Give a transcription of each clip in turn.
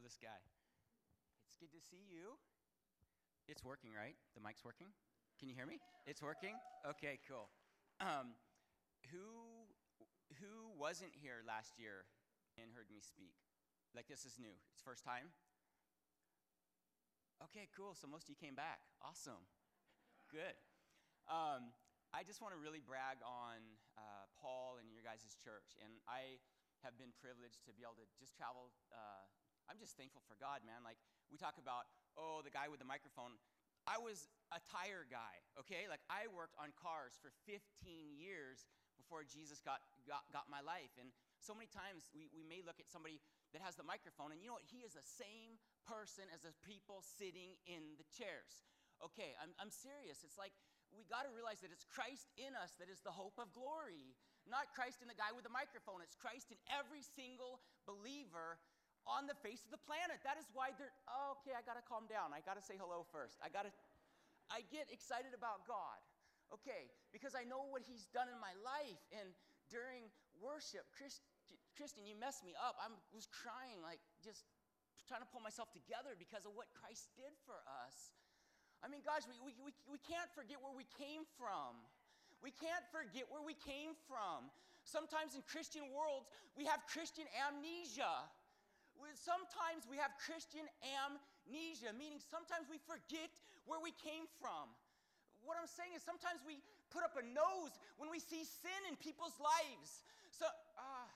love this guy. It's good to see you. It's working, right? The mic's working? Can you hear me? It's working? Okay, cool. Um, who, who wasn't here last year and heard me speak? Like, this is new. It's first time? Okay, cool. So most of you came back. Awesome. Good. Um, I just want to really brag on uh, Paul and your guys' church. And I have been privileged to be able to just travel. Uh, I'm just thankful for God, man. Like, we talk about, oh, the guy with the microphone. I was a tire guy, okay? Like, I worked on cars for 15 years before Jesus got, got, got my life. And so many times we, we may look at somebody that has the microphone, and you know what? He is the same person as the people sitting in the chairs. Okay, I'm, I'm serious. It's like we got to realize that it's Christ in us that is the hope of glory, not Christ in the guy with the microphone. It's Christ in every single believer on the face of the planet. That is why they're, oh, okay, I got to calm down. I got to say hello first. I got to, I get excited about God. Okay, because I know what He's done in my life. And during worship, Christ, Kristen, you messed me up. I was crying, like just trying to pull myself together because of what Christ did for us. I mean, guys, we, we, we, we can't forget where we came from. We can't forget where we came from. Sometimes in Christian worlds, we have Christian amnesia. Sometimes we have Christian amnesia, meaning sometimes we forget where we came from. What I'm saying is sometimes we put up a nose when we see sin in people's lives. So, uh,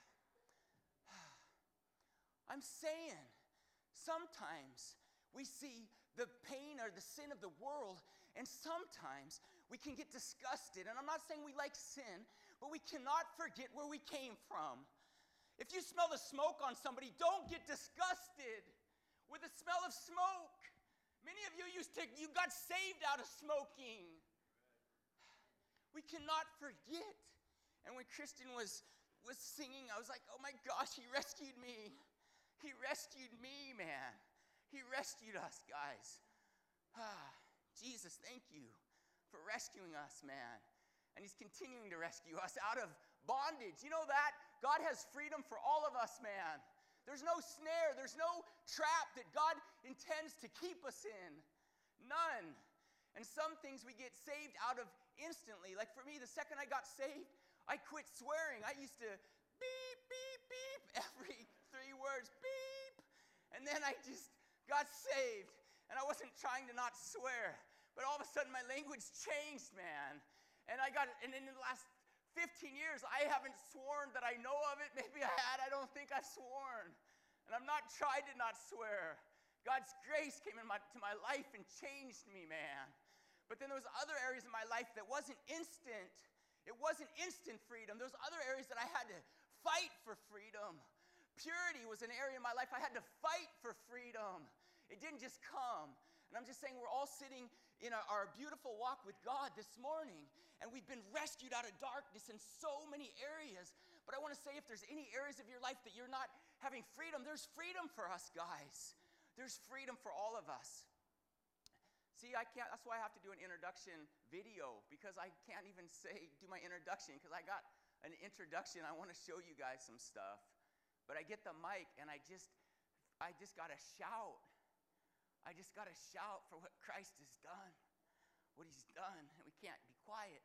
I'm saying sometimes we see the pain or the sin of the world, and sometimes we can get disgusted. And I'm not saying we like sin, but we cannot forget where we came from. If you smell the smoke on somebody, don't get disgusted with the smell of smoke. Many of you used to, you got saved out of smoking. We cannot forget. And when Kristen was, was singing, I was like, oh my gosh, he rescued me. He rescued me, man. He rescued us, guys. Ah, Jesus, thank you for rescuing us, man. And He's continuing to rescue us out of bondage. You know that? God has freedom for all of us, man. There's no snare, there's no trap that God intends to keep us in. None. And some things we get saved out of instantly. Like for me, the second I got saved, I quit swearing. I used to beep, beep, beep every three words, beep. And then I just got saved, and I wasn't trying to not swear, but all of a sudden my language changed, man. And I got, and in the last 15 years, I haven't sworn that I know of it. Maybe I had, I don't think I've sworn. And I'm not tried to not swear. God's grace came into my, my life and changed me, man. But then there was other areas in my life that wasn't instant. It wasn't instant freedom. There was other areas that I had to fight for freedom. Purity was an area in my life I had to fight for freedom. It didn't just come. And I'm just saying, we're all sitting in our, beautiful walk with God this morning, and we've been rescued out of darkness in so many areas. But I want to say, if there's any areas of your life that you're not having freedom, there's freedom for us, guys. There's freedom for all of us. See, I can't, that's why I have to do an introduction video because I can't even say, do my introduction because I got an introduction. I want to show you guys some stuff. But I get the mic and I just, I just got to shout. I just got to shout for what Christ has done, what he's done. And we can't be quiet.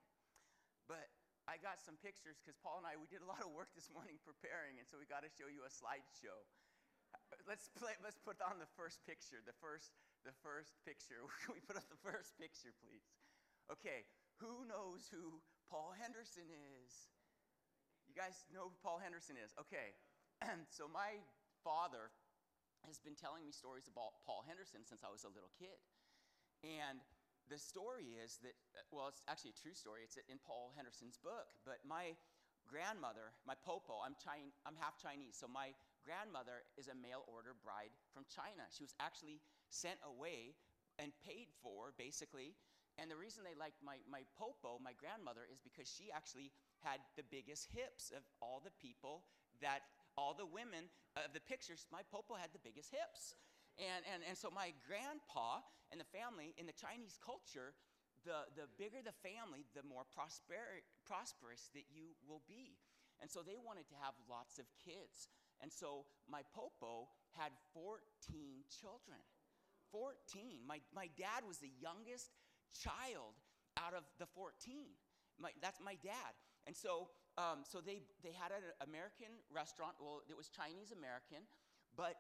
But I got some pictures because Paul and I, we did a lot of work this morning preparing. And so we got to show you a slideshow. Let's, play, let's put on the first picture, the first, the first picture. Can we put up the first picture, please? Okay, who knows who Paul Henderson is? You guys know who Paul Henderson is? Okay, so my father has been telling me stories about Paul Henderson since I was a little kid. And the story is that, uh, well, it's actually a true story. It's in Paul Henderson's book. But my grandmother, my popo, I'm, I'm half Chinese, so my grandmother is a mail order bride from China. She was actually sent away and paid for, basically. And the reason they liked my, my popo, my grandmother, is because she actually had the biggest hips of all the people that all the women of the pictures, my popo had the biggest hips. And, and, and so my grandpa and the family in the Chinese culture, the, the bigger the family, the more prosper, prosperous that you will be. And so they wanted to have lots of kids. And so my popo had 14 children. 14. My, my dad was the youngest child out of the 14. My, that's my dad. And so, um, so they, they had an American restaurant. Well, it was Chinese American, but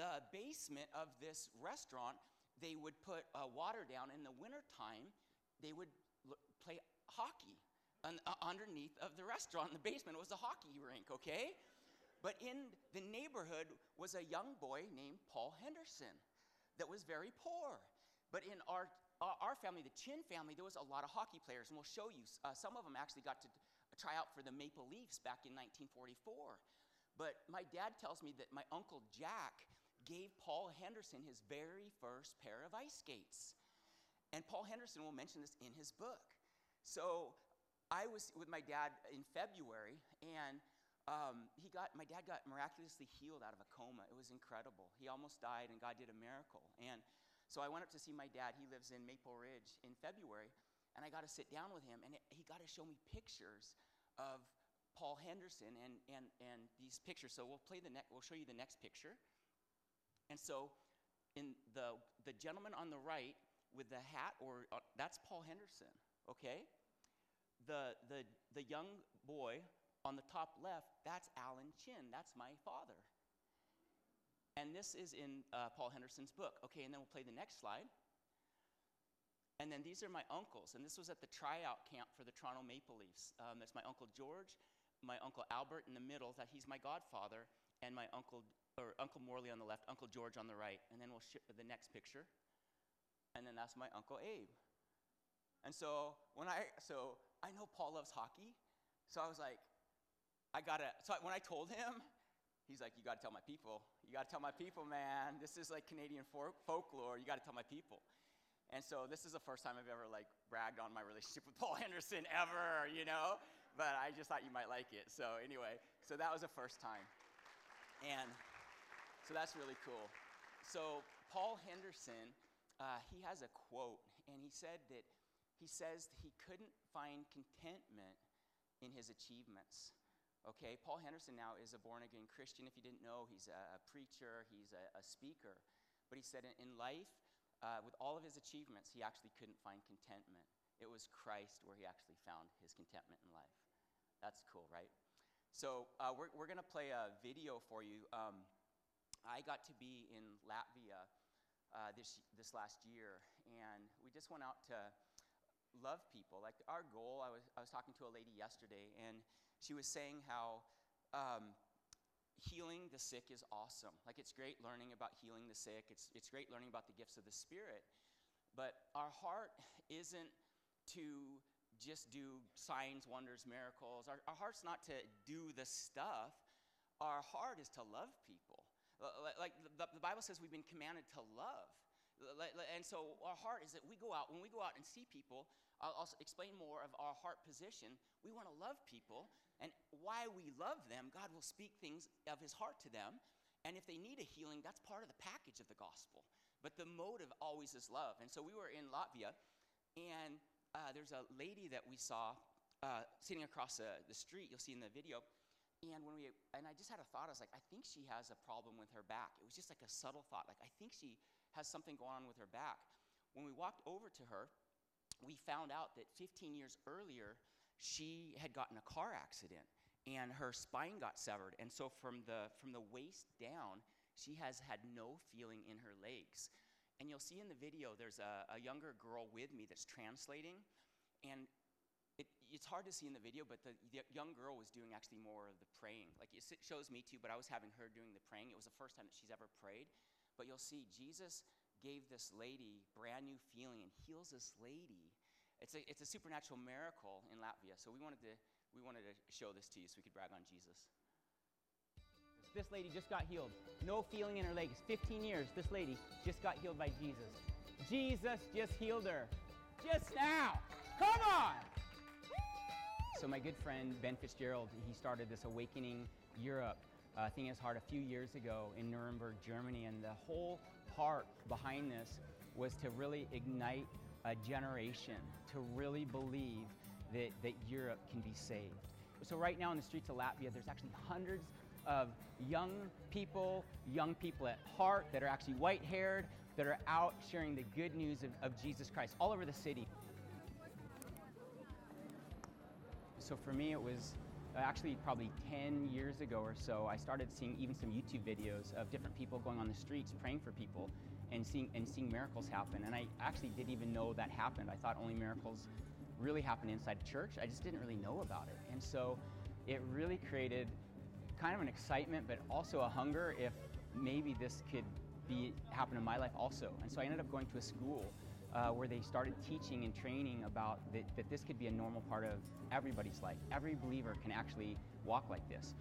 the basement of this restaurant, they would put uh, water down in the wintertime. They would l- play hockey uh, underneath of the restaurant in the basement. It was a hockey rink, okay? But in the neighborhood was a young boy named Paul Henderson that was very poor. But in our, our family, the Chin family, there was a lot of hockey players, and we'll show you. Uh, some of them actually got to try out for the Maple Leafs back in 1944. But my dad tells me that my uncle Jack gave Paul Henderson his very first pair of ice skates. And Paul Henderson will mention this in his book. So I was with my dad in February, and um, he got my dad got miraculously healed out of a coma. It was incredible. He almost died, and God did a miracle. And so I went up to see my dad. He lives in Maple Ridge in February, and I got to sit down with him, and it, he got to show me pictures of Paul Henderson and, and, and these pictures. So we'll play the next. We'll show you the next picture. And so, in the the gentleman on the right with the hat, or uh, that's Paul Henderson. Okay. The the the young boy on the top left, that's Alan Chin. That's my father. And this is in uh, Paul Henderson's book. Okay, and then we'll play the next slide. And then these are my uncles. And this was at the tryout camp for the Toronto Maple Leafs. Um, that's my uncle George, my uncle Albert in the middle, that he's my godfather, and my uncle, or Uncle Morley on the left, Uncle George on the right. And then we'll ship the next picture. And then that's my Uncle Abe. And so when I, so I know Paul loves hockey. So I was like, I gotta, so when I told him, he's like, you gotta tell my people. You gotta tell my people, man. This is like Canadian folk- folklore. You gotta tell my people. And so this is the first time I've ever like bragged on my relationship with Paul Henderson ever, you know? But I just thought you might like it. So anyway, so that was the first time. And so that's really cool. So Paul Henderson, uh, he has a quote, and he said that he says he couldn't find contentment in his achievements. Okay, Paul Henderson now is a born again Christian. If you didn't know, he's a, preacher, he's a, a, speaker. But he said in life, uh, with all of his achievements, he actually couldn't find contentment. It was Christ where he actually found his contentment in life. That's cool, right? So uh, we're, we're going to play a video for you. Um, I got to be in Latvia uh, this, this last year, and we just went out to love people. Like our goal, I was, I was talking to a lady yesterday, and she was saying how um, healing the sick is awesome. Like it's great learning about healing the sick, it's, it's great learning about the gifts of the Spirit. But our heart isn't to just do signs, wonders, miracles. Our, our heart's not to do the stuff. Our heart is to love people. Like the, the Bible says, we've been commanded to love. And so our heart is that we go out, when we go out and see people, I'll, explain more of our heart position. We want to love people, and why we love them, God will speak things of his heart to them. And if they need a healing, that's part of the package of the gospel. But the motive always is love. And so we were in Latvia, and uh, there's a lady that we saw uh, sitting across the, the street. You'll see in the video. And when we and I just had a thought, I was like, I think she has a problem with her back. It was just like a subtle thought. Like I think she has something going on with her back. When we walked over to her, we found out that 15 years earlier, she had gotten a car accident and her spine got severed. And so from the, from the waist down, she has had no feeling in her legs. And you'll see in the video, there's a, a younger girl with me that's translating. And it, it's hard to see in the video, but the, the, young girl was doing actually more of the praying. Like it shows me too, but I was having her doing the praying. It was the first time that she's ever prayed. But you'll see Jesus gave this lady brand new feeling and heals this lady. It's a, it's a supernatural miracle in Latvia. So we wanted, to, we wanted to show this to you so we could brag on Jesus. This lady just got healed. No feeling in her legs. 15 years, this lady just got healed by Jesus. Jesus just healed her. Just now. Come on. So my good friend Ben Fitzgerald, he started this Awakening Europe uh, thing in his heart a few years ago in Nuremberg, Germany, and the whole part behind this was to really ignite a generation to really believe that, that Europe can be saved. So right now in the streets of Latvia, there's actually hundreds of young people, young people at heart that are actually white haired, that are out sharing the good news of, of Jesus Christ all over the city. So for me, it was uh, actually probably 10 years ago or so, I started seeing even some YouTube videos of different people going on the streets praying for people and seeing, and seeing miracles happen. And I actually didn't even know that happened. I thought only miracles really happened inside church. I just didn't really know about it. And so it really created kind of an excitement, but also a hunger if maybe this could be happen in my life also. And so I ended up going to a school uh, where they started teaching and training about that, that this could be a normal part of everybody's life. Every believer can actually walk like this.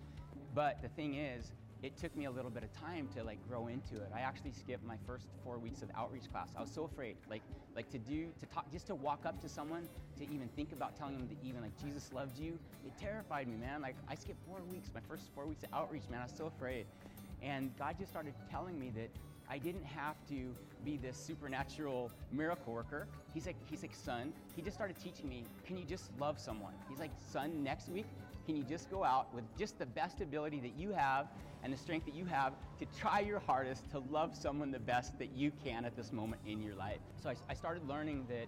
But the thing is, it took me a little bit of time to like grow into it. I actually skipped my first four weeks of outreach class. I was so afraid, like like to do to talk, just to walk up to someone, to even think about telling them that even like Jesus loved you. It terrified me, man. Like I skipped four weeks, my first four weeks of outreach, man. I was so afraid, and God just started telling me that I didn't have to be this supernatural miracle worker. He's like, he's like, son, he just started teaching me, can you just love someone? He's like, son, next week, can you just go out with just the best ability that you have and the strength that you have to try your hardest to love someone the best that you can at this moment in your life? So I, I started learning that,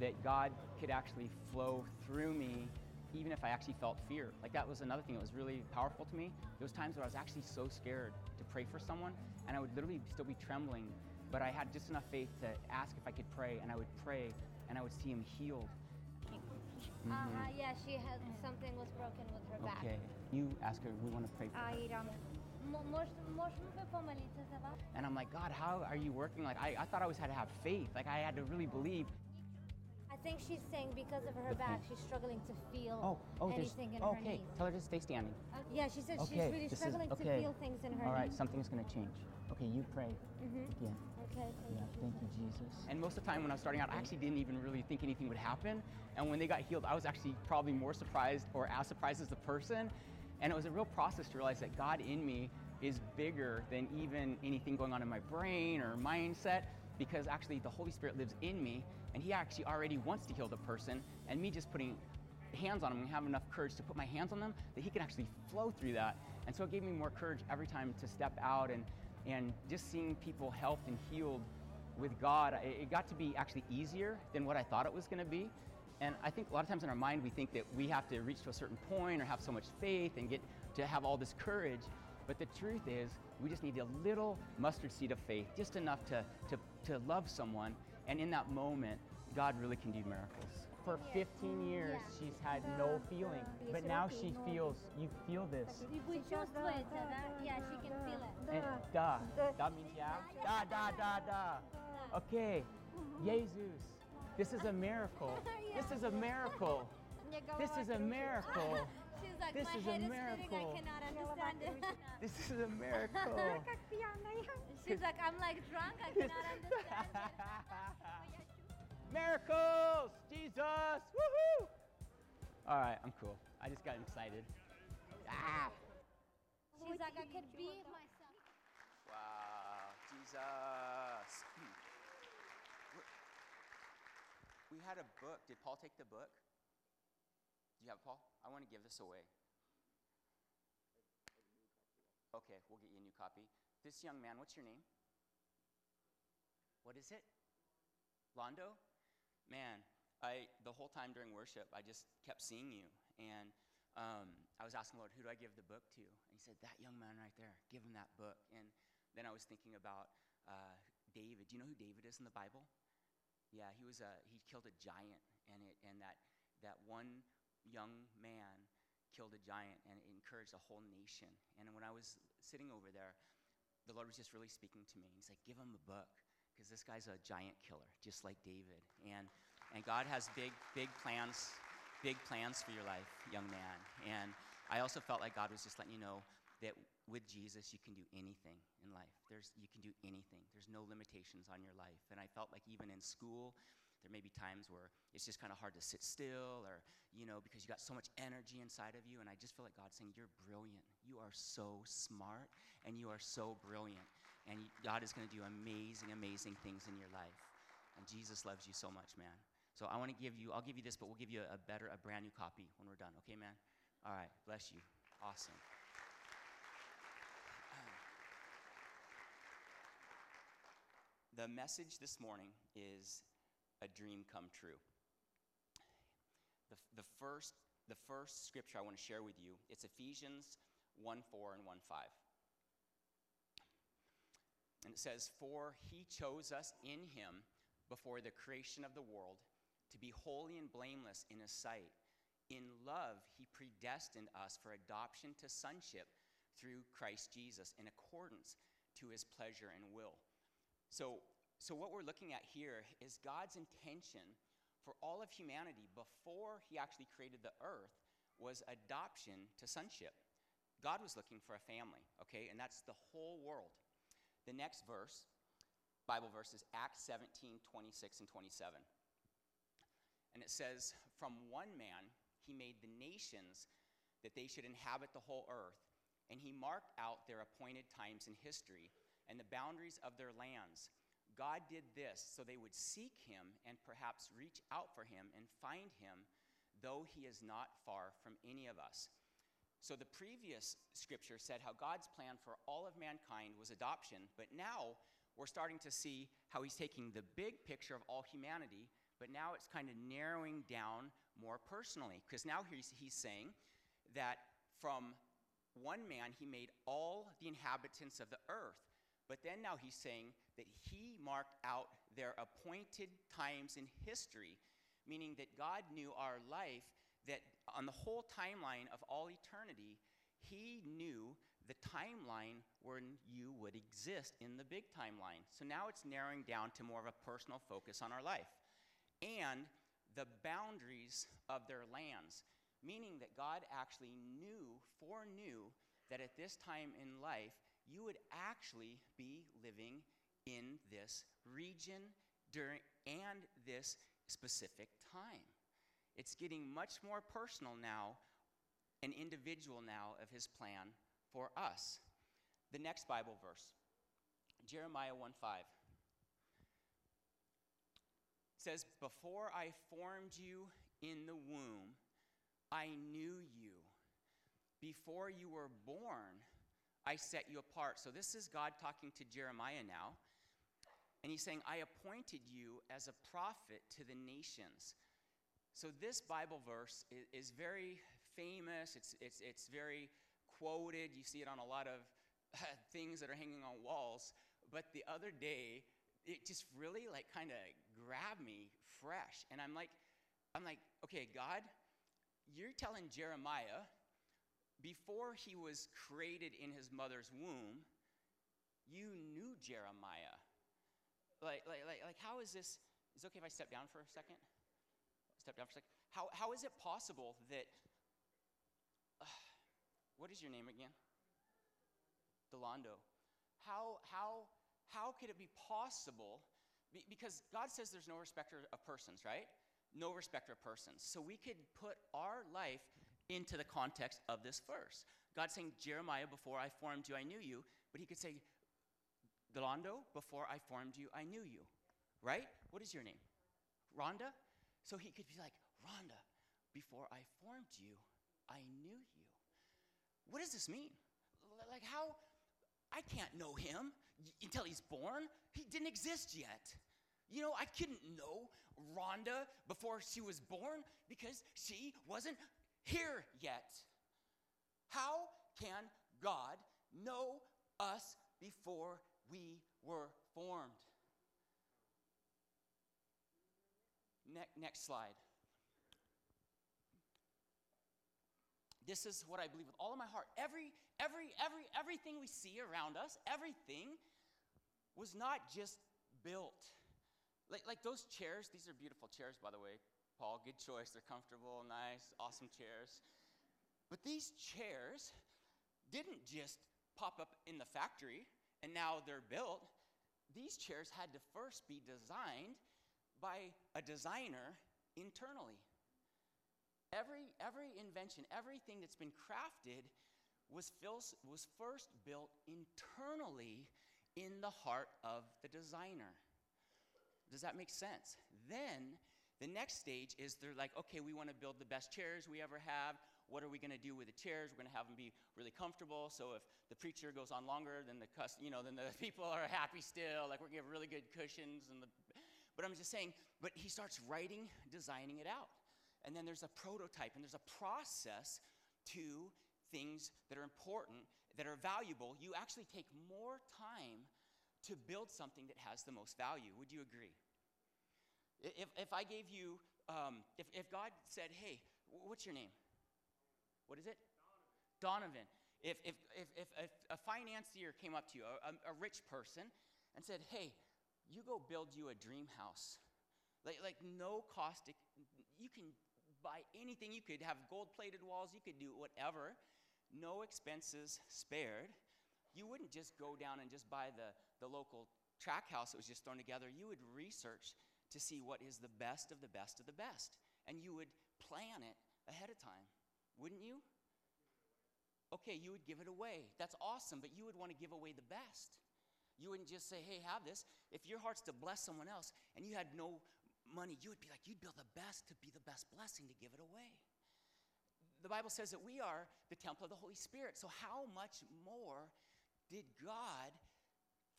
that God could actually flow through me even if I actually felt fear. Like that was another thing that was really powerful to me. There was times where I was actually so scared to pray for someone, and I would literally still be trembling, but I had just enough faith to ask if I could pray, and I would pray, and I would see him healed. Uh-huh, mm-hmm. Uh, yeah, she had something was broken with her back. Okay, you ask her. We want to pray for her. And I'm like, God, how are you working? Like, I, I thought I always had to have faith. Like, I had to really believe. I think she's saying because of her back, she's struggling to feel oh, oh, anything in okay. her knees. Okay, tell her to stay standing. Yeah, she said okay. she's really this struggling is, okay. to feel things in her All right, knees. something's going to change. Okay, you pray Mhm. again. Okay, thank Yeah, you. thank you, Jesus. And most of the time when I was starting out, I actually didn't even really think anything would happen. And when they got healed, I was actually probably more surprised or as surprised as the person. And it was a real process to realize that God in me is bigger than even anything going on in my brain or mindset because actually the Holy Spirit lives in me and He actually already wants to heal the person. And me just putting hands on them and have enough courage to put my hands on them that He can actually flow through that. And so it gave me more courage every time to step out and, and just seeing people helped and healed with God, it got to be actually easier than what I thought it was going to be. And I think a lot of times in our mind, we think that we have to reach to a certain point or have so much faith and get to have all this courage. But the truth is, we just need a little mustard seed of faith, just enough to, to, to love someone. And in that moment, God really can do miracles For 15 years, Yeah. she's had no feeling. But now she feels, you feel this. She чувствует, да? Yeah, she can feel it. And da. Da means yeah. Da, da, da, da. Okay. Jesus. This is a miracle. This is a miracle. This is a miracle. She's like, This my is a head is spinning, miracle. I cannot understand it. This is a miracle. She's like, I'm like drunk, I cannot understand. Miracles! Jesus! Woohoo! All right, I'm cool. I just got excited. Ah! She's like, I could be myself. Wow, Jesus. We had a book. Did Paul take the book? Do you have Paul? I want to give this away. Okay, we'll get you a new copy. This young man, what's your name? What is it? Londo? Man, I the whole time during worship, I just kept seeing you, and um, I was asking Lord, who do I give the book to? And He said, that young man right there. Give him that book. And then I was thinking about uh, David. Do you know who David is in the Bible? Yeah, he was a he killed a giant, and it and that that one young man killed a giant, and encouraged a whole nation. And when I was sitting over there, the Lord was just really speaking to me. He's like, give him the book, because this guy's a giant killer, just like David. And and God has big big plans, big plans for your life, young man. And I also felt like God was just letting you know that with Jesus you can do anything in life. There's you can do anything. There's no limitations on your life. And I felt like even in school, there may be times where it's just kind of hard to sit still or you know because you got so much energy inside of you and i just feel like god's saying you're brilliant you are so smart and you are so brilliant and God is going to do amazing, amazing things in your life. And Jesus loves you so much, man. So I want to give you, I'll give you this, but we'll give you a better, a brand new copy when we're done, okay, man? All right, bless you. Awesome. the message this morning is a dream come true. The, the, first, the first scripture I want to share with you, it's Ephesians 1 4 and 1 5. And it says, For he chose us in him before the creation of the world to be holy and blameless in his sight. In love, he predestined us for adoption to sonship through Christ Jesus in accordance to his pleasure and will. So, so what we're looking at here is God's intention for all of humanity before he actually created the earth was adoption to sonship. God was looking for a family, okay? And that's the whole world. The next verse, Bible verse, is Acts 17 26 and 27. And it says, From one man he made the nations that they should inhabit the whole earth, and he marked out their appointed times in history and the boundaries of their lands. God did this so they would seek him and perhaps reach out for him and find him, though he is not far from any of us. So the previous scripture said how God's plan for all of mankind was adoption, but now we're starting to see how he's taking the big picture of all humanity, but now it's kind of narrowing down more personally. Because now he's, he's saying that from one man he made all the inhabitants of the earth. But then now he's saying that he marked out their appointed times in history, meaning that God knew our life that on the whole timeline of all eternity, he knew the timeline when you would exist in the big timeline. So now it's narrowing down to more of a personal focus on our life. And the boundaries of their lands, meaning that God actually knew, foreknew, that at this time in life, you would actually be living in this region during and this specific time. It's getting much more personal now, and individual now of his plan for us. The next Bible verse, Jeremiah 1 5 says, Before I formed you in the womb, I knew you. Before you were born, I set you apart. So this is God talking to Jeremiah now. And he's saying, I appointed you as a prophet to the nations. So, this Bible verse is, is very famous, it's, it's, it's very quoted. You see it on a lot of things that are hanging on walls. But the other day, it just really like kind of grabbed me fresh. And I'm like, I'm like, okay, God, you're telling Jeremiah before he was created in his mother's womb, you knew Jeremiah. Like, like, like, like how is this? Is it okay if I step down for a second? Step down for a second. How, how is it possible that, uh, what is your name again? Delando. How, how, how could it be possible? Be, because God says there's no respecter of persons, right? No respecter of persons. So we could put our life into the context of this verse. God saying, Jeremiah, before I formed you, I knew you. But he could say, Delando, before I formed you, I knew you. Right? What is your name? Rhonda? So he could be like, Rhonda, before I formed you, I knew you. What does this mean? Like, how? I can't know him until he's born. He didn't exist yet. You know, I couldn't know Rhonda before she was born because she wasn't here yet. How can God know us before we were formed? Ne- next slide. This is what I believe with all of my heart. Every, every, every, everything we see around us, everything was not just built. Like, like those chairs, these are beautiful chairs, by the way. Paul, good choice. They're comfortable, nice, awesome chairs. But these chairs didn't just pop up in the factory and now they're built. These chairs had to first be designed by a designer internally. Every, every invention, everything that's been crafted was, was first built internally in the heart of the designer. Does that make sense? Then the next stage is they're like, okay, we want to build the best chairs we ever have. what are we going to do with the chairs? We're going to have them be really comfortable. So if the preacher goes on longer, then the cus- you know, then the people are happy still. Like we're going to have really good cushions and the. But I'm just saying. But he starts writing, designing it out, and then there's a prototype and there's a process to things that are important, that are valuable. You actually take more time to build something that has the most value. Would you agree? If, if I gave you, um, if, if God said, hey, what's your name? What is it? Donovan. Donovan. If, if, if, if, a financier came up to you, a, a rich person, and said, hey, you go build you a dream house. Like, like no cost, you can buy anything. You could have gold plated walls, you could do whatever, no expenses spared. You wouldn't just go down and just buy the, the local track house that was just thrown together. You would research to see what is the best of the best of the best. And you would plan it ahead of time, wouldn't you? Okay, you would give it away. That's awesome, but you would want to give away the best. You wouldn't just say, hey, have this. If your heart's to bless someone else and you had no money, you would be like, you'd build the best to be the best blessing to give it away. The Bible says that we are the temple of the Holy Spirit. So, how much more did God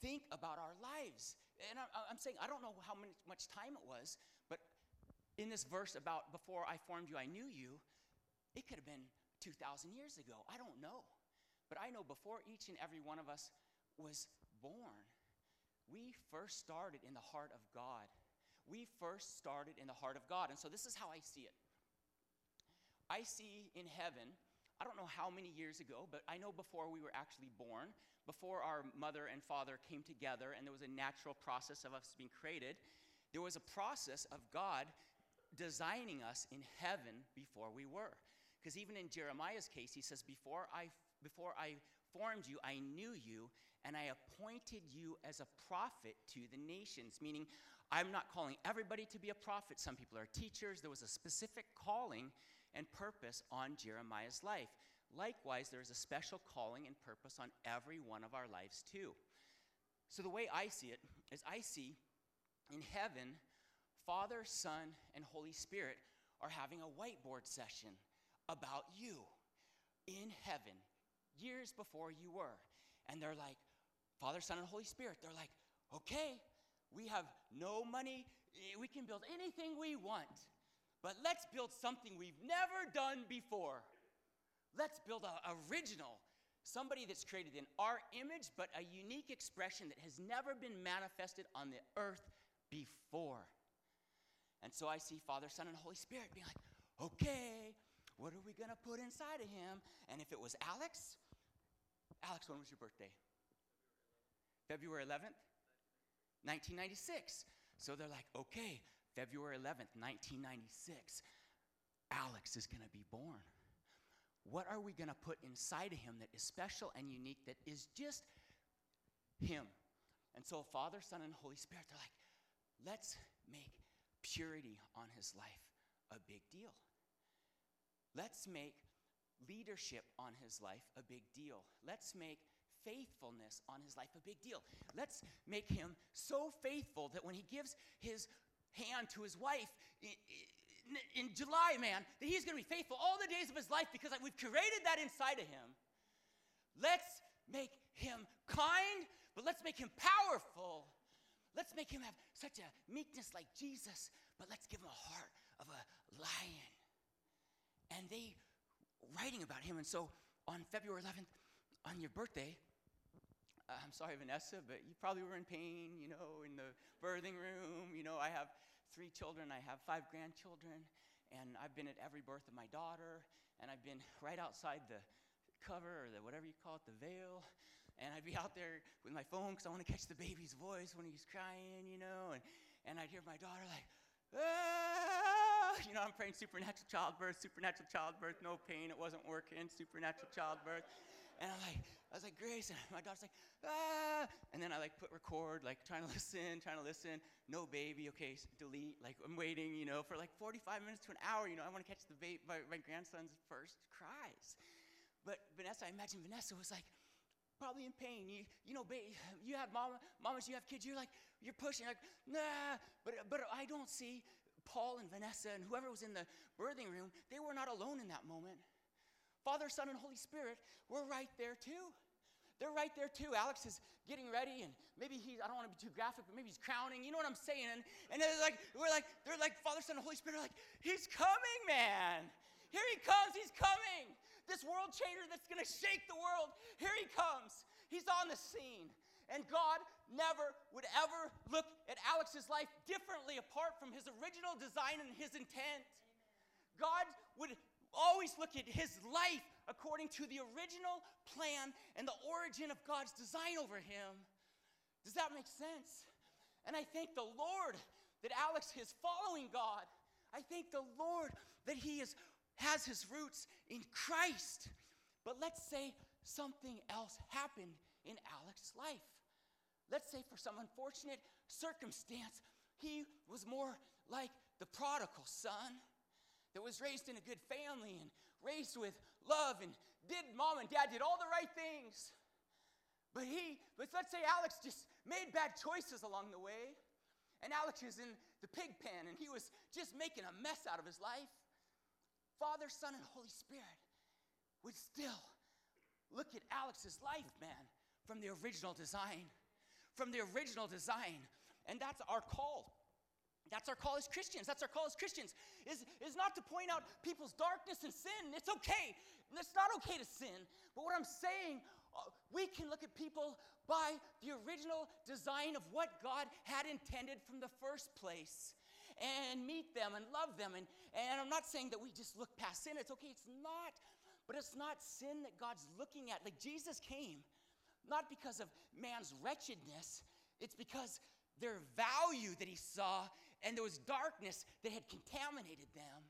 think about our lives? And I'm saying, I don't know how much time it was, but in this verse about before I formed you, I knew you, it could have been 2,000 years ago. I don't know. But I know before each and every one of us was born, we first started in the heart of God. We first started in the heart of God. And so this is how I see it. I see in heaven, I don't know how many years ago, but I know before we were actually born, before our mother and father came together and there was a natural process of us being created, there was a process of God designing us in heaven before we were. Because even in Jeremiah's case, he says, before I, before I formed you, I knew you, and I appointed you as a prophet to the nations. Meaning, I'm not calling everybody to be a prophet. Some people are teachers. There was a specific calling and purpose on Jeremiah's life. Likewise, there is a special calling and purpose on every one of our lives, too. So, the way I see it is I see in heaven, Father, Son, and Holy Spirit are having a whiteboard session about you in heaven years before you were. And they're like, Father, Son, and Holy Spirit, they're like, okay, we have no money. We can build anything we want. But let's build something we've never done before. Let's build an original, somebody that's created in our image, but a unique expression that has never been manifested on the earth before. And so I see Father, Son, and Holy Spirit being like, okay, what are we going to put inside of him? And if it was Alex, Alex, when was your birthday? February 11th? 1996. So they're like, okay, February 11th, 1996, Alex is going to be born. What are we going to put inside of him that is special and unique, that is just him? And so, Father, Son, and Holy Spirit, they're like, let's make purity on his life a big deal. Let's make leadership on his life a big deal. Let's make faithfulness on his life a big deal. Let's make him so faithful that when he gives his hand to his wife in, July, man, that he's going to be faithful all the days of his life because we've created that inside of him. Let's make him kind, but let's make him powerful. Let's make him have such a meekness like Jesus, but let's give him a heart of a lion and they writing about him. And so on February 11th, on your birthday, I'm sorry, Vanessa, but you probably were in pain, you know, in the birthing room. You know, I have three children, I have five grandchildren, and I've been at every birth of my daughter, and I've been right outside the cover or the whatever you call it, the veil. And I'd be out there with my phone because I want to catch the baby's voice when he's crying, you know, and, and I'd hear my daughter like, ah! you know, I'm praying supernatural childbirth, supernatural childbirth, no pain, it wasn't working, supernatural childbirth. And I'm like, I was like, Grace, and my daughter's like, ah, and then I like put record, like trying to listen, trying to listen, no baby, okay, delete, like I'm waiting, you know, for like 45 minutes to an hour, you know, I want to catch the baby, my, my grandson's first cries. But Vanessa, I imagine Vanessa was like, probably in pain. You, you know, you have mama, mamas, you have kids, you're like, you're pushing, like, nah. But, but I don't see Paul and Vanessa and whoever was in the birthing room, they were not alone in that moment. Father, Son, and Holy Spirit, we're right there too. They're right there too. Alex is getting ready, and maybe he, I don't want to be too graphic, but maybe he's crowning. You know what I'm saying? And, and they're like, we're like, they're like, Father, Son, and Holy Spirit are like, he's coming, man. Here he comes, he's coming. This world changer that's to shake the world, here he comes. He's on the scene. And God never would ever look at Alex's life differently apart from his original design and his intent. God would always look at his life according to the original plan and the origin of God's design over him. Does that make sense? And I thank the Lord that Alex is following God. I thank the Lord that he is, has his roots in Christ. But let's say something else happened in Alex's life. Let's say for some unfortunate circumstance, he was more like the prodigal son that was raised in a good family and raised with love and did mom and dad did all the right things. But he, but let's say Alex just made bad choices along the way. And Alex is in the pig pen and he was just making a mess out of his life. Father, Son, and Holy Spirit would still look at Alex's life, man, from the original design. From the original design. And that's our call that's our call as Christians. That's our call as Christians. Is, is not to point out people's darkness and sin. It's okay. It's not okay to sin. But what I'm saying, uh, we can look at people by the original design of what God had intended from the first place and meet them and love them. And, and I'm not saying that we just look past sin. It's okay. It's not. But it's not sin that God's looking at. Like Jesus came, not because of man's wretchedness, it's because their value that he saw and there was darkness that had contaminated them.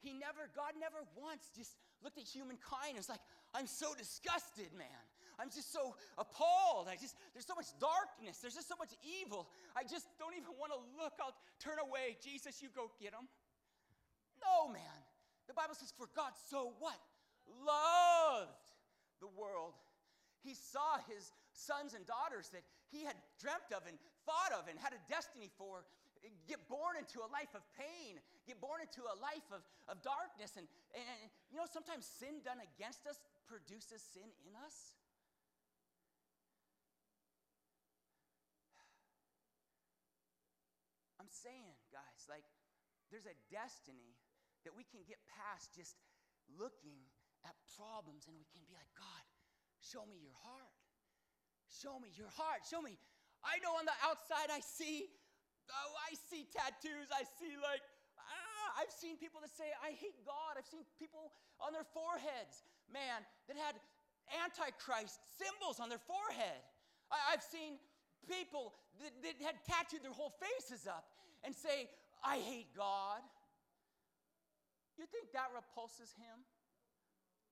He never, God never once just looked at humankind and was like, I'm so disgusted, man. I'm just so appalled. I just, there's so much darkness. There's just so much evil. I just don't even want to look. I'll turn away. Jesus, you go get them. No, man. The Bible says, for God so what? Loved the world. He saw his sons and daughters that he had dreamt of and thought of and had a destiny for get born into a life of pain, get born into a life of, of darkness. And, and, you know, sometimes sin done against us produces sin in us. I'm saying, guys, like, there's a destiny that we can get past just looking at problems and we can be like, God, show me your heart. Show me your heart. Show me. I know on the outside I see Oh, I see tattoos. I see, like, ah, I've seen people that say, I hate God. I've seen people on their foreheads, man, that had Antichrist symbols on their forehead. I, have seen people that, that had tattooed their whole faces up and say, I hate God. You think that repulses him?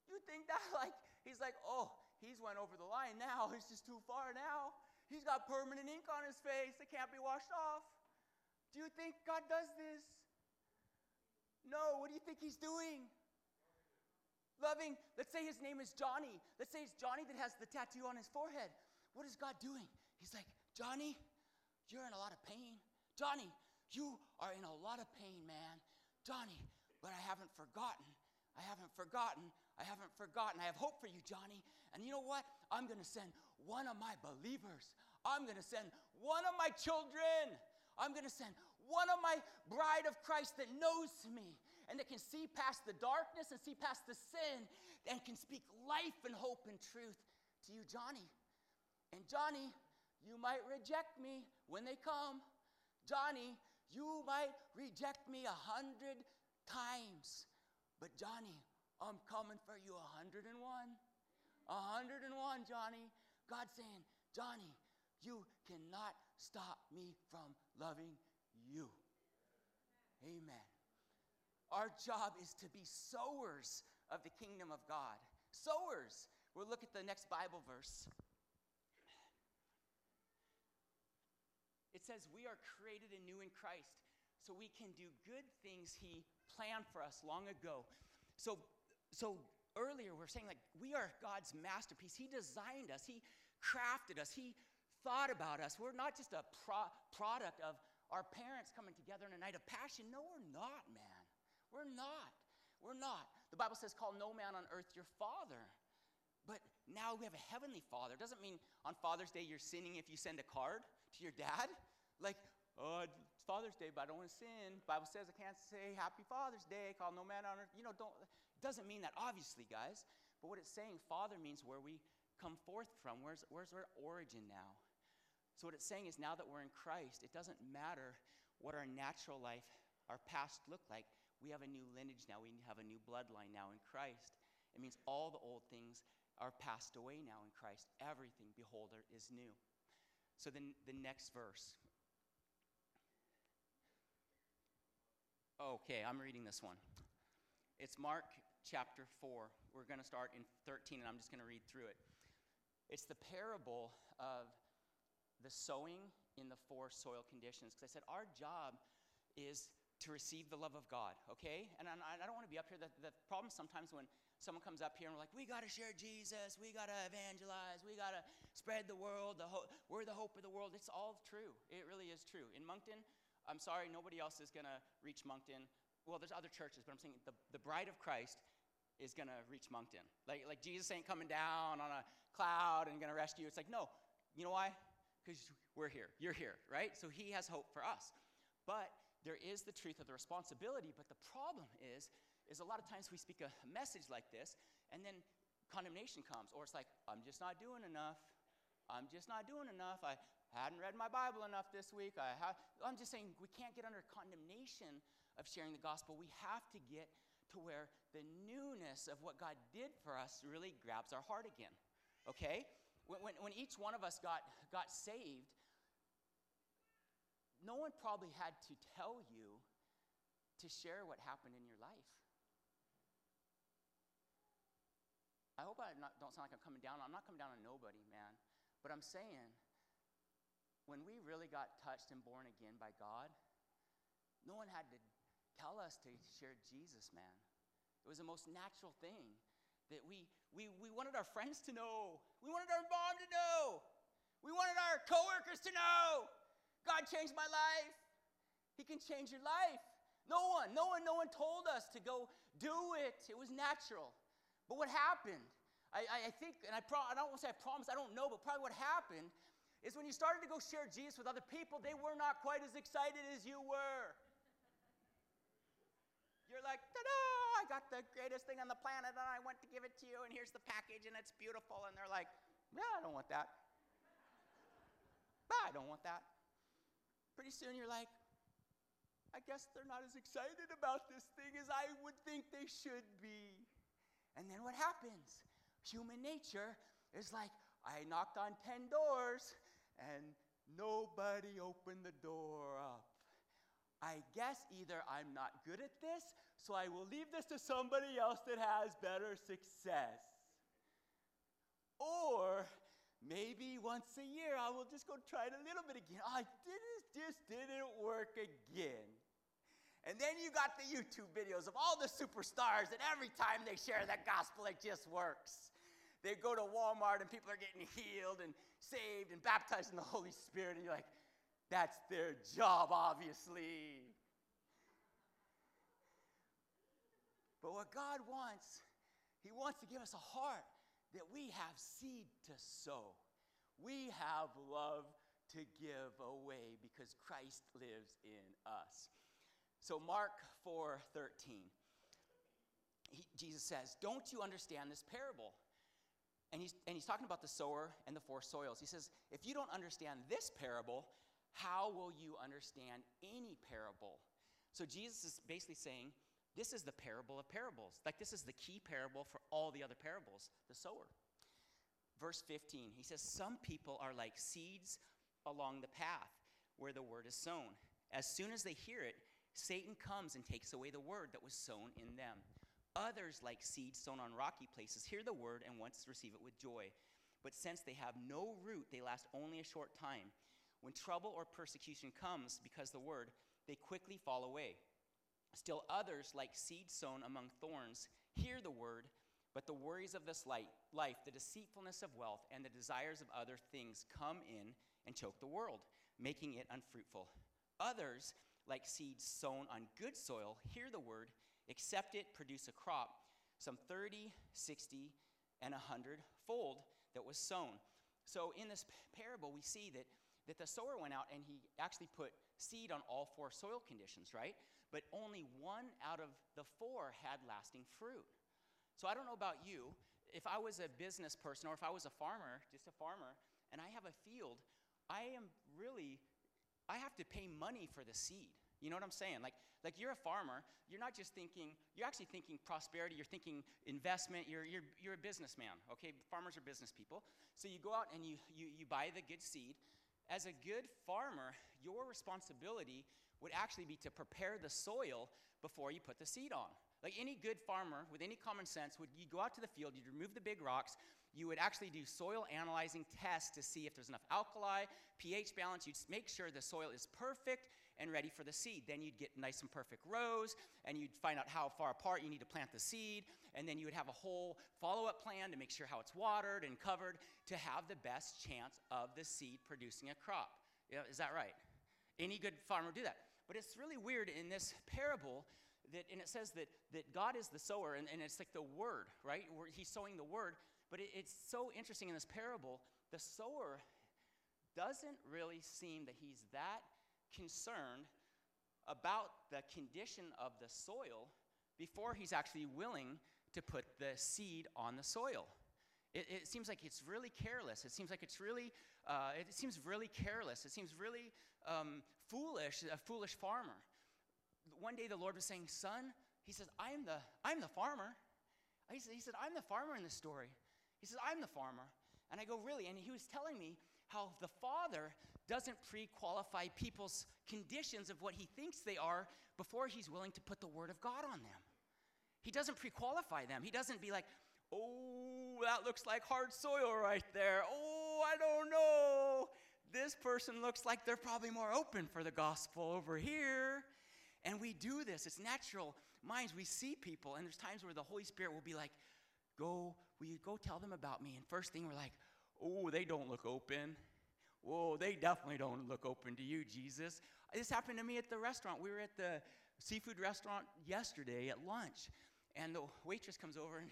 You think that, like, he's like, oh, he's went over the line now. He's just too far now. He's got permanent ink on his face that can't be washed off. Do you think God does this? No. What do you think He's doing? Loving, let's say his name is Johnny. Let's say it's Johnny that has the tattoo on his forehead. What is God doing? He's like, Johnny, you're in a lot of pain. Johnny, you are in a lot of pain, man. Johnny, but I haven't forgotten. I haven't forgotten. I haven't forgotten. I have hope for you, Johnny. And you know what? I'm going to send one of my believers. I'm going to send one of my children. I'm going to send one of my bride of Christ that knows me and that can see past the darkness and see past the sin and can speak life and hope and truth to you, Johnny. And Johnny, you might reject me when they come. Johnny, you might reject me a hundred times. But Johnny, I'm coming for you a hundred and one. A hundred and one, Johnny. God saying, Johnny, you cannot stop me from loving you. Amen. Our job is to be sowers of the kingdom of God. Sowers. We'll look at the next Bible verse. It says, We are created anew in Christ so we can do good things He planned for us long ago. So, so earlier we're saying, like, we are God's masterpiece. He designed us, He crafted us, He thought about us. We're not just a pro- product of our parents coming together in a night of passion. No, we're not, man. We're not. We're not. The Bible says, Call no man on earth your father. But now we have a heavenly father. Doesn't mean on Father's Day you're sinning if you send a card to your dad. Like, oh, it's Father's Day, but I don't want to sin. Bible says I can't say Happy Father's Day, call no man on earth. You know, don't, it doesn't mean that, obviously, guys. But what it's saying, Father means where we come forth from. Where's, where's our origin now? So, what it's saying is now that we're in Christ, it doesn't matter what our natural life, our past looked like. We have a new lineage now. We have a new bloodline now in Christ. It means all the old things are passed away now in Christ. Everything, beholder, is new. So, then the next verse. Okay, I'm reading this one. It's Mark chapter 4. We're going to start in 13, and I'm just going to read through it. It's the parable of the sowing in the four soil conditions. Because I said our job is to receive the love of God, okay? And I, I don't want to be up here. The, the problem sometimes when someone comes up here and we're like, we got to share Jesus, we got to evangelize, we got to spread the world, the ho- we're the hope of the world. It's all true. It really is true. In Moncton, I'm sorry, nobody else is going to reach Moncton. Well, there's other churches, but I'm saying the, the bride of Christ is going to reach Moncton. Like, like Jesus ain't coming down on a cloud and going to rescue. It's like, no. You know why? Because we're here. You're here, right? So he has hope for us. But there is the truth of the responsibility. But the problem is, is a lot of times we speak a message like this, and then condemnation comes, or it's like, I'm just not doing enough. I'm just not doing enough. I hadn't read my Bible enough this week. I have, I'm just saying we can't get under condemnation of sharing the gospel. We have to get to where the newness of what God did for us really grabs our heart again. Okay? When, when, each one of us got, got saved, no one probably had to tell you to share what happened in your life. I hope I not, don't sound like I'm coming down. I'm not coming down on nobody, man. But I'm saying, when we really got touched and born again by God, no one had to tell us to share Jesus, man. It was the most natural thing that we, we, we wanted our friends to know. We wanted our mom to know. We wanted our coworkers to know. God changed my life. He can change your life. No one, no one, no one told us to go do it. It was natural. But what happened? I, I, think, and I, pro- I don't want to say I promise, I don't know, but probably what happened is when you started to go share Jesus with other people, they were not quite as excited as you were. You're like, ta-da, I got the greatest thing on the planet and I went to give it to you and here's the package and it's beautiful. And they're like, yeah, I don't want that. I don't want that. Pretty soon you're like, I guess they're not as excited about this thing as I would think they should be. And then what happens? Human nature is like, I knocked on 10 doors and nobody opened the door up. I guess either I'm not good at this, so I will leave this to somebody else that has better success. Or maybe once a year I will just go try it a little bit again. I did it, just didn't work again. And then you got the YouTube videos of all the superstars, and every time they share that gospel, it just works. They go to Walmart and people are getting healed and saved and baptized in the Holy Spirit, and you're like, that's their job, obviously. But what God wants, He wants to give us a heart that we have seed to sow. We have love to give away because Christ lives in us. So Mark 4:13. Jesus says, "Don't you understand this parable?" And he's, and he's talking about the sower and the four soils. He says, If you don't understand this parable, how will you understand any parable? So Jesus is basically saying, This is the parable of parables. Like, this is the key parable for all the other parables, the sower. Verse 15, he says, Some people are like seeds along the path where the word is sown. As soon as they hear it, Satan comes and takes away the word that was sown in them. Others, like seeds sown on rocky places, hear the word and once receive it with joy. But since they have no root, they last only a short time. When trouble or persecution comes because the word, they quickly fall away. Still others, like seeds sown among thorns, hear the word, but the worries of this life, the deceitfulness of wealth, and the desires of other things come in and choke the world, making it unfruitful. Others, like seeds sown on good soil, hear the word, accept it, produce a crop, some 30, 60, and 100 fold that was sown. So in this parable, we see that, that the sower went out and he actually put seed on all four soil conditions, right? But only one out of the four had lasting fruit. So I don't know about you. If I was a business person or if I was a farmer, just a farmer, and I have a field, I am really, I have to pay money for the seed. You know what I'm saying? Like, like you're a farmer, you're not just thinking, you're actually thinking prosperity, you're thinking investment, you're, you're, you're a businessman, okay? Farmers are business people. So you go out and you, you, you buy the good seed. As a good farmer, your responsibility would actually be to prepare the soil before you put the seed on. Like any good farmer with any common sense would you go out to the field, you'd remove the big rocks, you would actually do soil analyzing tests to see if there's enough alkali, pH balance. You'd make sure the soil is perfect and ready for the seed. Then you'd get nice and perfect rows, and you'd find out how far apart you need to plant the seed, and then you would have a whole follow up plan to make sure how it's watered and covered to have the best chance of the seed producing a crop. Know, is that right? Any good farmer would do that. But it's really weird in this parable that, and it says that, that God is the sower, and, and it's like the word, right? He's sowing the word. But it, it's so interesting in this parable, the sower doesn't really seem that he's that concerned about the condition of the soil before he's actually willing to put the seed on the soil. It, it seems like it's really careless. It seems like it's really, uh, it seems really careless. It seems really um, foolish, a foolish farmer. One day the Lord was saying, Son, he says, I'm the, I'm the farmer. He said, he said, I'm the farmer in the story. He says, I'm the farmer. And I go, Really? And he was telling me how the Father doesn't pre qualify people's conditions of what he thinks they are before he's willing to put the Word of God on them. He doesn't pre qualify them. He doesn't be like, oh, that looks like hard soil right there. Oh, I don't know. This person looks like they're probably more open for the gospel over here. And we do this. It's natural minds. We see people, and there's times where the Holy Spirit will be like, go, will you go tell them about me? And first thing we're like, oh, they don't look open. Whoa, they definitely don't look open to you, Jesus. This happened to me at the restaurant. We were at the seafood restaurant yesterday at lunch, and the waitress comes over and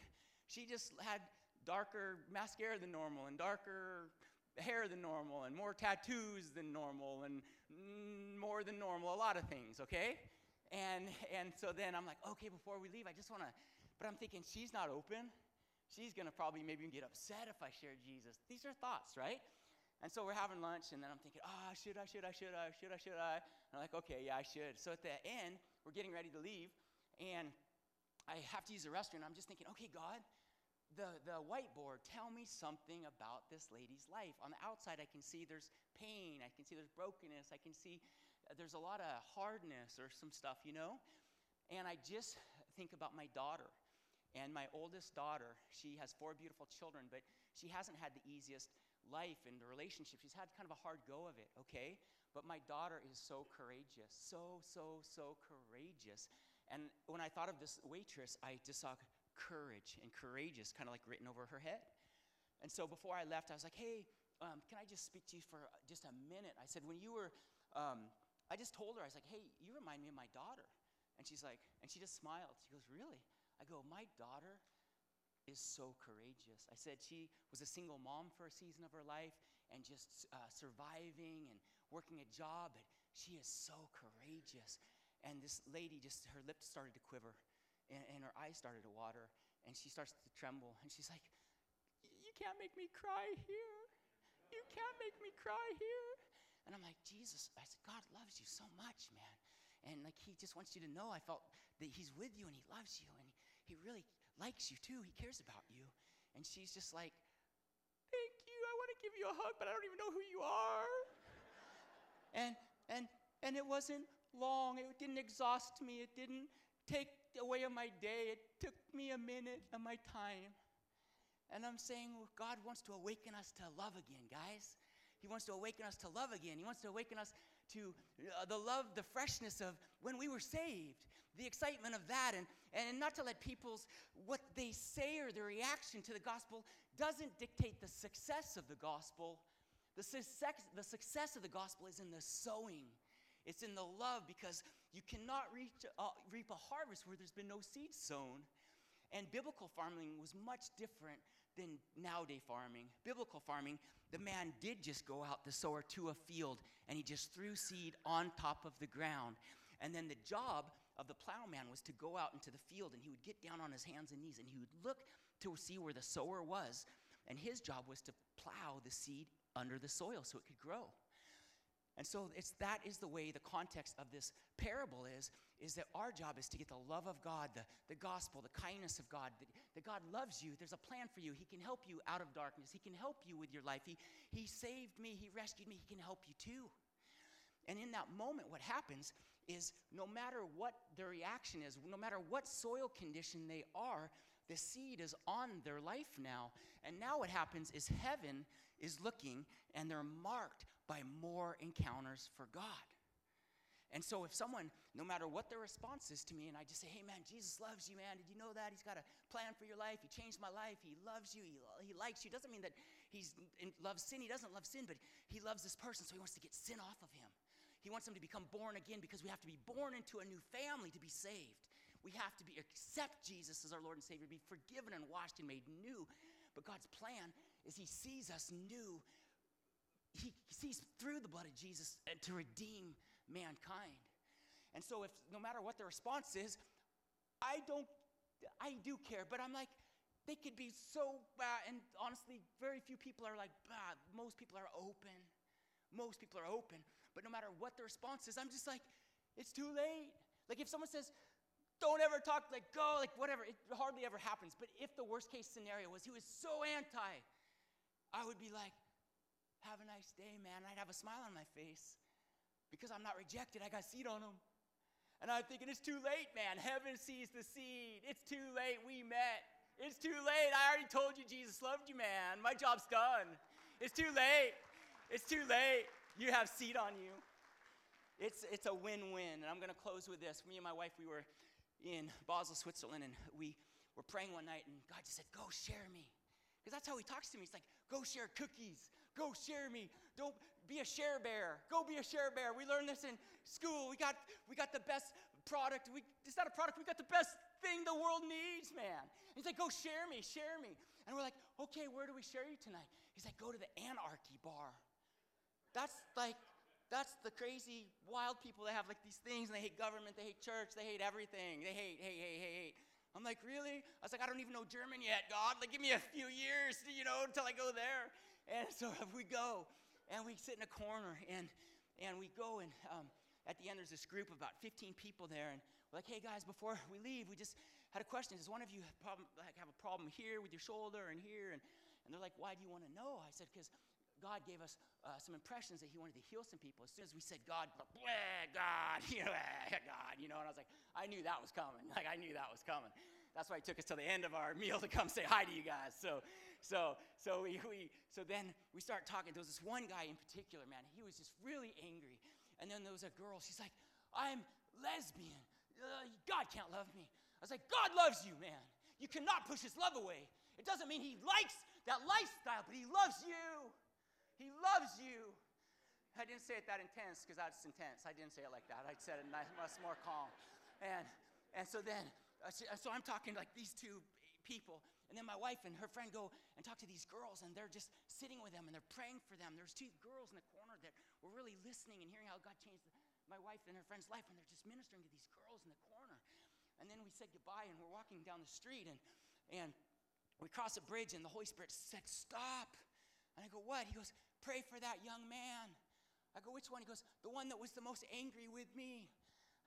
she just had darker mascara than normal and darker hair than normal and more tattoos than normal and more than normal, a lot of things, okay? And, and so then I'm like, okay, before we leave, I just want to, but I'm thinking she's not open. She's to probably maybe get upset if I share Jesus. These are thoughts, right? And so we're having lunch, and then I'm thinking, ah, oh, should I, should I, should I, should I, should I? And I'm like, okay, yeah, I should. So at the end, we're getting ready to leave, and I have to use the restroom. I'm just thinking, okay, God, the, the whiteboard, tell me something about this lady's life. On the outside, I can see there's pain, I can see there's brokenness, I can see uh, there's a lot of hardness or some stuff, you know? And I just think about my daughter. And my oldest daughter, she has four beautiful children, but she hasn't had the easiest life and the relationship. She's had kind of a hard go of it, okay? But my daughter is so courageous, so, so, so courageous. And when I thought of this waitress, I just saw courage and courageous kind of like written over her head. And so before I left, I was like, hey, um, can I just speak to you for just a minute? I said, when you were, um, I just told her, I was like, hey, you remind me of my daughter. And she's like, and she just smiled. She goes, really? I go, My daughter is so courageous. I said she was a single mom for a season of her life and just uh, surviving and working a job, but she is so courageous. And this lady just, her lips started to quiver and, and her eyes started to water and she starts to tremble and she's like, You can't make me cry here. You can't make me cry here. And I'm like, Jesus, I said, God loves you so much, man. And like, he just wants you to know I felt that he's with you and he loves you and he really likes you too. He cares about you. And she's just like, Thank you. I want to give you a hug, but I don't even know who you are. and and and it wasn't long. It didn't exhaust me. It didn't take away of my day. It took me a minute of my time. And I'm saying God wants to awaken us to love again, guys. He wants to awaken us to love again. He wants to awaken us to uh, the love, the freshness of when we were saved, the excitement of that, and, and not to let people's, what they say or their reaction to the gospel doesn't dictate the success of the gospel. The success, the success of the gospel is in the sowing. It's in the love because you cannot reach, uh, reap a harvest where there's been no seed sown. And biblical farming was much different than nowadays farming. Biblical farming, the man did just go out, the sower, to a field, and he just threw seed on top of the ground. And then the job of the plowman was to go out into the field, and he would get down on his hands and knees, and he would look to see where the sower was. And his job was to plow the seed under the soil so it could grow. And so it's that is the way the context of this parable is is that our job is to get the love of God, the, the gospel, the kindness of God, that, that God loves you. There's a plan for you. He can help you out of darkness. He can help you with your life. He, he saved me. He rescued me. He can help you too. And in that moment, what happens is no matter what their reaction is, no matter what soil condition they are, the seed is on their life now. And now what happens is heaven is looking and they're marked by more encounters for God. And so if someone, no matter what their response is to me, and I just say, hey man, Jesus loves you, man. Did you know that? He's got a plan for your life. He changed my life. He loves you. He, he likes you. Doesn't mean that he loves sin. He doesn't love sin, but he loves this person, so he wants to get sin off of him. He wants them to become born again because we have to be born into a new family to be saved. We have to be accept Jesus as our Lord and Savior, be forgiven and washed and made new. But God's plan is He sees us new. He sees through the blood of Jesus uh, to redeem mankind. And so, if no matter what the response is, I don't, I do care, but I'm like, they could be so bad. And honestly, very few people are like, bad. Most people are open. Most people are open. But no matter what the response is, I'm just like, it's too late. Like if someone says, don't ever talk, like go, like whatever, it hardly ever happens. But if the worst case scenario was he was so anti, I would be like, have a nice day, man. I'd have a smile on my face because I'm not rejected. I got seed on them. And I'm thinking, it's too late, man. Heaven sees the seed. It's too late. We met. It's too late. I already told you Jesus loved you, man. My job's done. It's too late. It's too late. You have seed on you. It's, it's a win win. And I'm going to close with this. Me and my wife, we were in Basel, Switzerland, and we were praying one night, and God just said, Go share me. Because that's how he talks to me. He's like, Go share cookies. Go share me. Don't be a share bear. Go be a share bear. We learned this in school. We got, we got the best product. We, it's not a product. We got the best thing the world needs, man. He's like, go share me, share me. And we're like, okay, where do we share you tonight? He's like, go to the anarchy bar. That's like, that's the crazy wild people that have like these things and they hate government, they hate church, they hate everything. They hate, hate, hate, hate, hate. I'm like, really? I was like, I don't even know German yet, God. Like, give me a few years, you know, until I go there. And so we go and we sit in a corner and, and we go and um, at the end there's this group of about 15 people there and we're like hey guys before we leave we just had a question. Does one of you have, problem, like, have a problem here with your shoulder and here? And, and they're like why do you want to know? I said because god gave us uh, some impressions that he wanted to heal some people. As soon as we said god god you know god you know? And i was like i knew that was coming. Like i knew that was coming. That's why he took us to the end of our meal to come say hi to you guys. So so, so, we, we, so then we start talking. There was this one guy in particular, man, he was just really angry. And then there was a girl, she's like, I'm lesbian. Uh, God can't love me. I was like, God loves you, man. You cannot push his love away. It doesn't mean he likes that lifestyle, but he loves you. He loves you. I didn't say it that intense because that's intense. I didn't say it like that. I said it nice, much more calm. And, and so then, uh, so I'm talking like these two people. And then my wife and her friend go and talk to these girls, and they're just sitting with them and they're praying for them. There's two girls in the corner that were really listening and hearing how God changed my wife and her friend's life, and they're just ministering to these girls in the corner. And then we said goodbye, and we're walking down the street, and, and we cross a bridge, and the Holy Spirit said, Stop. And I go, What? He goes, Pray for that young man. I go, Which one? He goes, The one that was the most angry with me.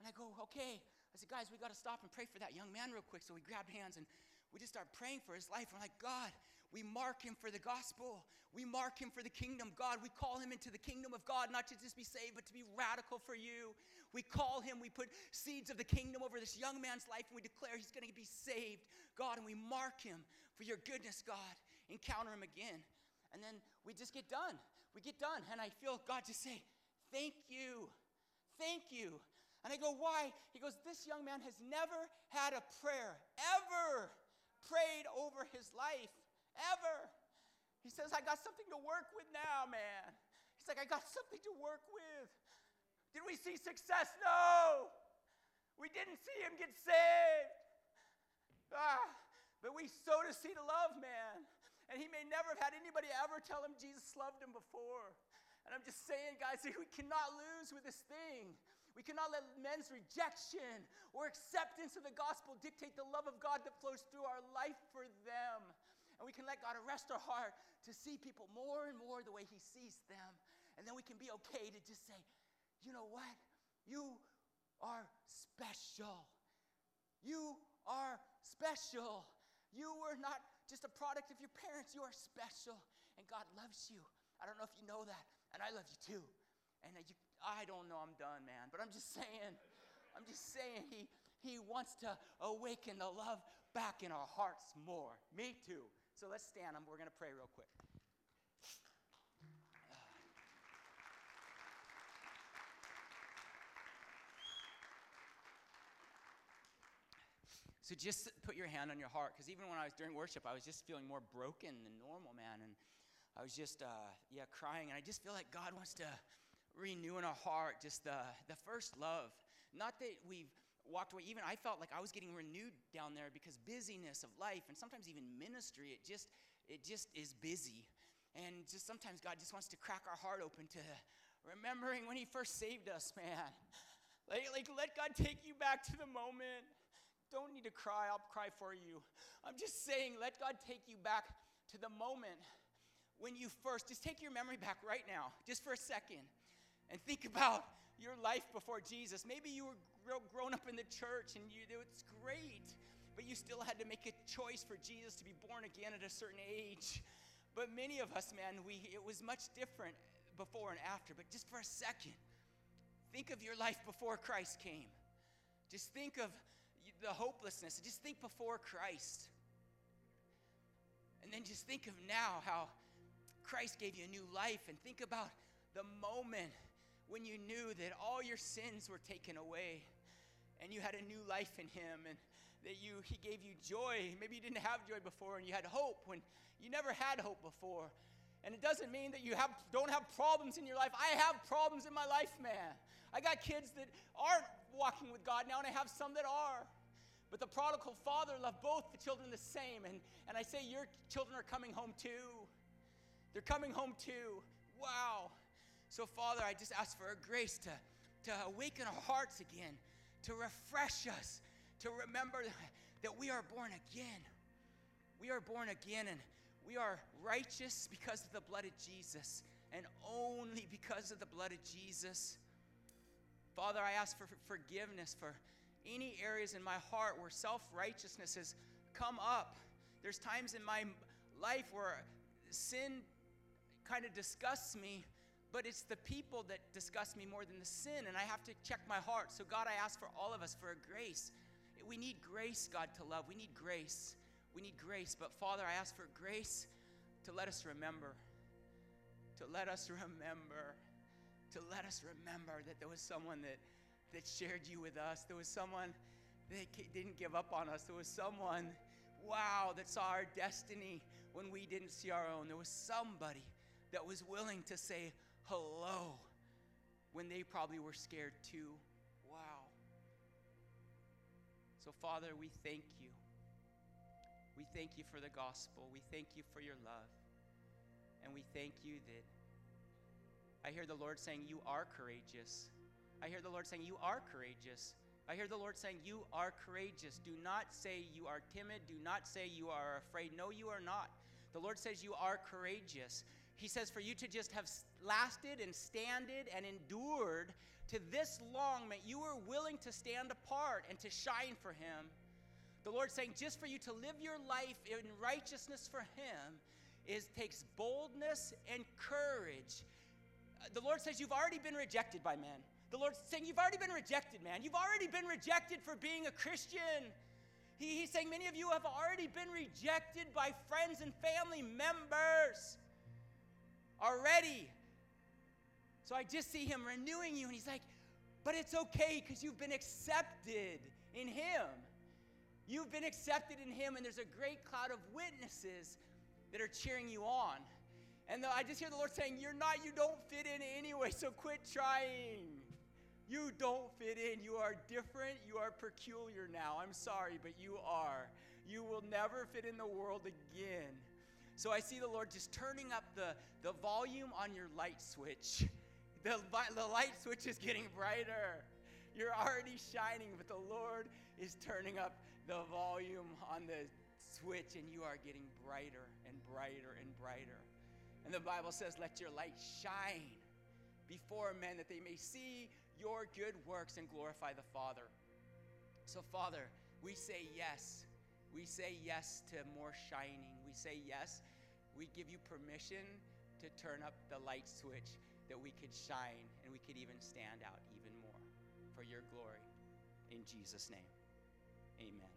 And I go, Okay. I said, Guys, we got to stop and pray for that young man real quick. So we grabbed hands and we just start praying for his life. We're like, God, we mark him for the gospel. We mark him for the kingdom. God, we call him into the kingdom of God, not to just be saved, but to be radical for you. We call him, we put seeds of the kingdom over this young man's life, and we declare he's going to be saved, God, and we mark him for your goodness, God. Encounter him again. And then we just get done. We get done, and I feel God just say, Thank you. Thank you. And I go, Why? He goes, This young man has never had a prayer, ever prayed over his life ever. He says, I got something to work with now, man. He's like, I got something to work with. Did we see success? No. We didn't see him get saved. Ah, But we sow to seed of love, man. And he may never have had anybody ever tell him Jesus loved him before. And I'm just saying, guys, we cannot lose with this thing. We cannot let men's rejection or acceptance of the gospel dictate the love of God that flows through our life for them. And we can let God arrest our heart to see people more and more the way He sees them. And then we can be okay to just say, you know what? You are special. You are special. You were not just a product of your parents. You are special. And God loves you. I don't know if you know that. And I love you too. And you, I don't know, I'm done, man. But I'm just saying, I'm just saying, He, he wants to awaken the love back in our hearts more. Me too. So let's stand. We're going to pray real quick. So just put your hand on your heart, because even when I was during worship, I was just feeling more broken than normal, man. And I was just, uh, yeah, crying. And I just feel like God wants to renew in our heart just the, the first love. Not that we've walked away, even I felt like I was getting renewed down there because busyness of life and sometimes even ministry, it just, it just is busy. And just sometimes God just wants to crack our heart open to remembering when He first saved us, man. Like, like let God take you back to the moment. Don't need to cry, I'll cry for you. I'm just saying, let God take you back to the moment when you first, just take your memory back right now, just for a second, and think about your life before Jesus. Maybe you were grown up in the church and you, it's great, but you still had to make a choice for Jesus to be born again at a certain age. But many of us, man, we, it was much different before and after. But just for a second, think of your life before Christ came. Just think of the hopelessness. Just think before Christ. And then just think of now how Christ gave you a new life and think about the moment when you knew that all your sins were taken away and you had a new life in him and that you he gave you joy. Maybe you didn't have joy before and you had hope when you never had hope before. And it doesn't mean that you have don't have problems in your life. I have problems in my life man. I got kids that aren't walking with god now and i have some that are. But the prodigal father loved both the children the same. And, and i say your children are coming home too. They're coming home too. Wow. So, Father, I just ask for a grace to, to awaken our hearts again, to refresh us, to remember that we are born again. We are born again and we are righteous because of the blood of Jesus and only because of the blood of Jesus. Father, I ask for forgiveness for any areas in my heart where self righteousness has come up. There's times in my life where sin kind of disgusts me, but it's the people that disgust me more than the sin, and I have to check my heart. So, God, I ask for all of us for a grace. We need grace, God, to love. We need grace. We need grace. But, Father, I ask for grace to let us remember. To let us remember. To let us remember that there was someone that, that shared you with us. There was someone that didn't give up on us. There was someone, wow, that saw our destiny when we didn't see our own. There was somebody that was willing to say hello when they probably were scared too. Wow. So, Father, we thank you. We thank you for the gospel. We thank you for your love. And we thank you that I hear the Lord saying, You are courageous. I hear the Lord saying, You are courageous. I hear the Lord saying, You are courageous. Do not say you are timid. Do not say you are afraid. No, you are not. The Lord says you are courageous. He says for you to just have lasted and standed and endured to this long, that you were willing to stand apart and to shine for Him. The Lord saying just for you to live your life in righteousness for Him is takes boldness and courage. The Lord says you've already been rejected by men. The Lord's saying you've already been rejected, man. You've already been rejected for being a Christian. He, he's saying many of you have already been rejected by friends and family members already. So I just see him renewing you, and he's like, but it's okay because you've been accepted in him. You've been accepted in him, and there's a great cloud of witnesses that are cheering you on. And the, I just hear the Lord saying, You're not, you don't fit in anyway, so quit trying. You don't fit in. You are different. You are peculiar now. I'm sorry, but you are. You will never fit in the world again. So I see the Lord just turning up the, the volume on your light switch. The, the light switch is getting brighter. You're already shining, but the Lord is turning up the volume on the switch, and you are getting brighter and brighter and brighter. And the Bible says, Let your light shine before men that they may see your good works and glorify the Father. So, Father, we say yes. We say yes to more shining. We say yes. We give you permission to turn up the light switch that we could shine and we could even stand out even more for your glory. In Jesus' name, amen.